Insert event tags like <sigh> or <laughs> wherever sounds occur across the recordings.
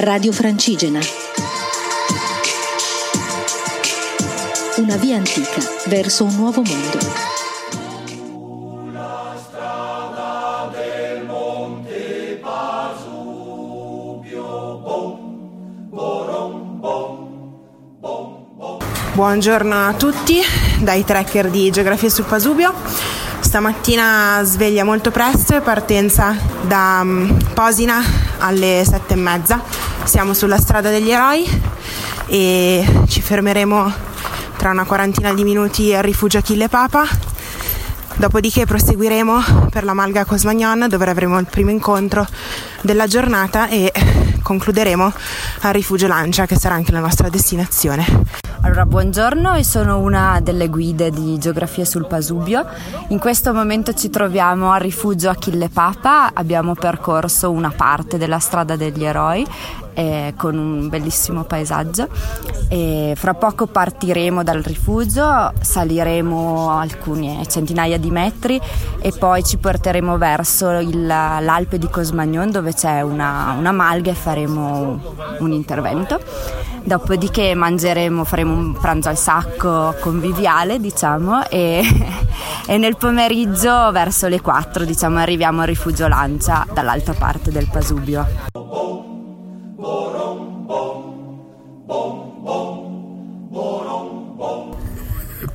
Radio Francigena. Una via antica verso un nuovo mondo. Buongiorno a tutti dai tracker di Geografia sul Pasubio. Stamattina sveglia molto presto e partenza da mm, Posina alle sette e mezza. Siamo sulla strada degli eroi e ci fermeremo tra una quarantina di minuti al rifugio Achille Papa. Dopodiché proseguiremo per la Malga Cosmagnon dove avremo il primo incontro della giornata e concluderemo al rifugio Lancia che sarà anche la nostra destinazione. Allora, buongiorno, io sono una delle guide di Geografia sul Pasubio. In questo momento ci troviamo al rifugio Achille Papa, abbiamo percorso una parte della strada degli eroi eh, con un bellissimo paesaggio. E fra poco partiremo dal rifugio, saliremo alcune centinaia di metri e poi ci porteremo verso il, l'Alpe di Cosmagnon dove c'è una, una malga e faremo un intervento. Dopodiché mangeremo, faremo un pranzo al sacco conviviale, diciamo, e, <laughs> e nel pomeriggio verso le 4 diciamo, arriviamo al rifugio Lancia dall'altra parte del Pasubio.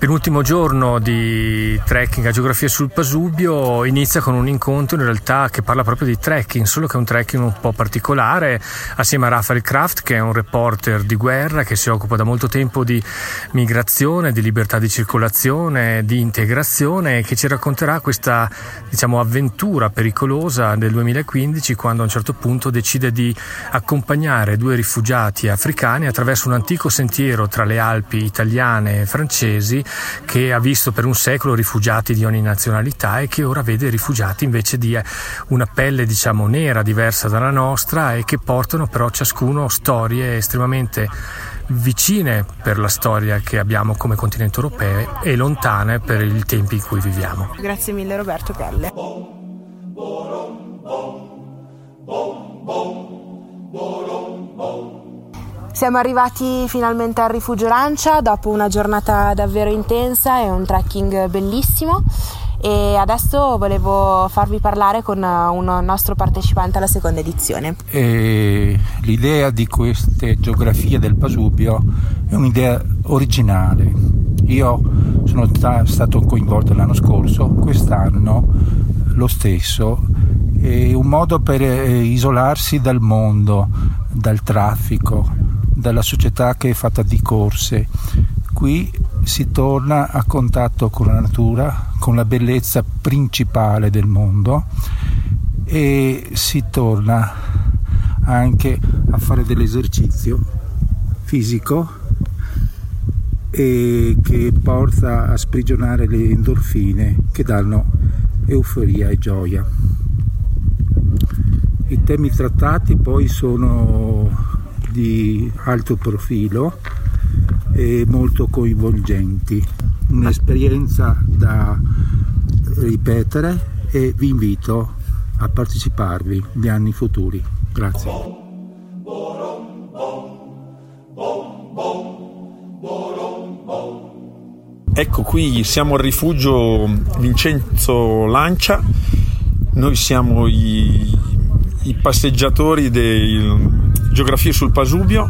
Penultimo giorno di trekking a geografia sul Pasubio inizia con un incontro in realtà che parla proprio di trekking, solo che è un trekking un po' particolare, assieme a Rafael Kraft che è un reporter di guerra che si occupa da molto tempo di migrazione, di libertà di circolazione, di integrazione e che ci racconterà questa diciamo, avventura pericolosa del 2015 quando a un certo punto decide di accompagnare due rifugiati africani attraverso un antico sentiero tra le Alpi italiane e francesi che ha visto per un secolo rifugiati di ogni nazionalità e che ora vede rifugiati invece di eh, una pelle diciamo nera diversa dalla nostra e che portano però ciascuno storie estremamente vicine per la storia che abbiamo come continente europeo e lontane per i tempi in cui viviamo. Grazie mille Roberto Pelle. Siamo arrivati finalmente al rifugio Lancia dopo una giornata davvero intensa e un trekking bellissimo e adesso volevo farvi parlare con un nostro partecipante alla seconda edizione. E l'idea di queste geografie del Pasubio è un'idea originale. Io sono stato coinvolto l'anno scorso, quest'anno lo stesso. È un modo per eh, isolarsi dal mondo, dal traffico, dalla società che è fatta di corse. Qui si torna a contatto con la natura, con la bellezza principale del mondo e si torna anche a fare dell'esercizio fisico e che porta a sprigionare le endorfine che danno euforia e gioia. I temi trattati poi sono di alto profilo e molto coinvolgenti. Un'esperienza da ripetere e vi invito a parteciparvi negli anni futuri. Grazie. Ecco qui siamo al rifugio Vincenzo Lancia, noi siamo i, i passeggiatori del Geografie sul Pasubio,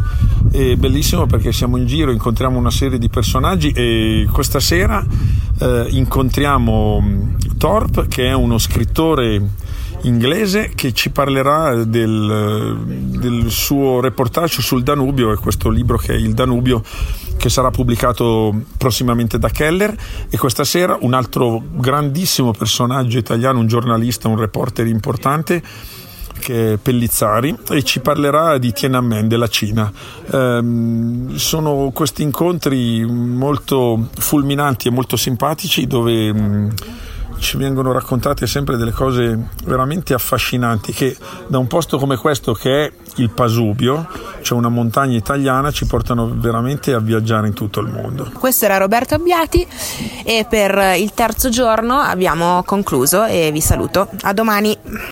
è bellissimo perché siamo in giro, incontriamo una serie di personaggi e questa sera eh, incontriamo mm, Thorpe che è uno scrittore inglese che ci parlerà del, del, suo reportage sul Danubio e questo libro che è Il Danubio che sarà pubblicato prossimamente da Keller. E questa sera un altro grandissimo personaggio italiano, un giornalista, un reporter importante è Pellizzari e ci parlerà di Tiananmen, della Cina. Um, sono questi incontri molto fulminanti e molto simpatici dove um, ci vengono raccontate sempre delle cose veramente affascinanti che da un posto come questo che è il Pasubio, cioè una montagna italiana, ci portano veramente a viaggiare in tutto il mondo. Questo era Roberto Abbiati e per il terzo giorno abbiamo concluso e vi saluto. A domani.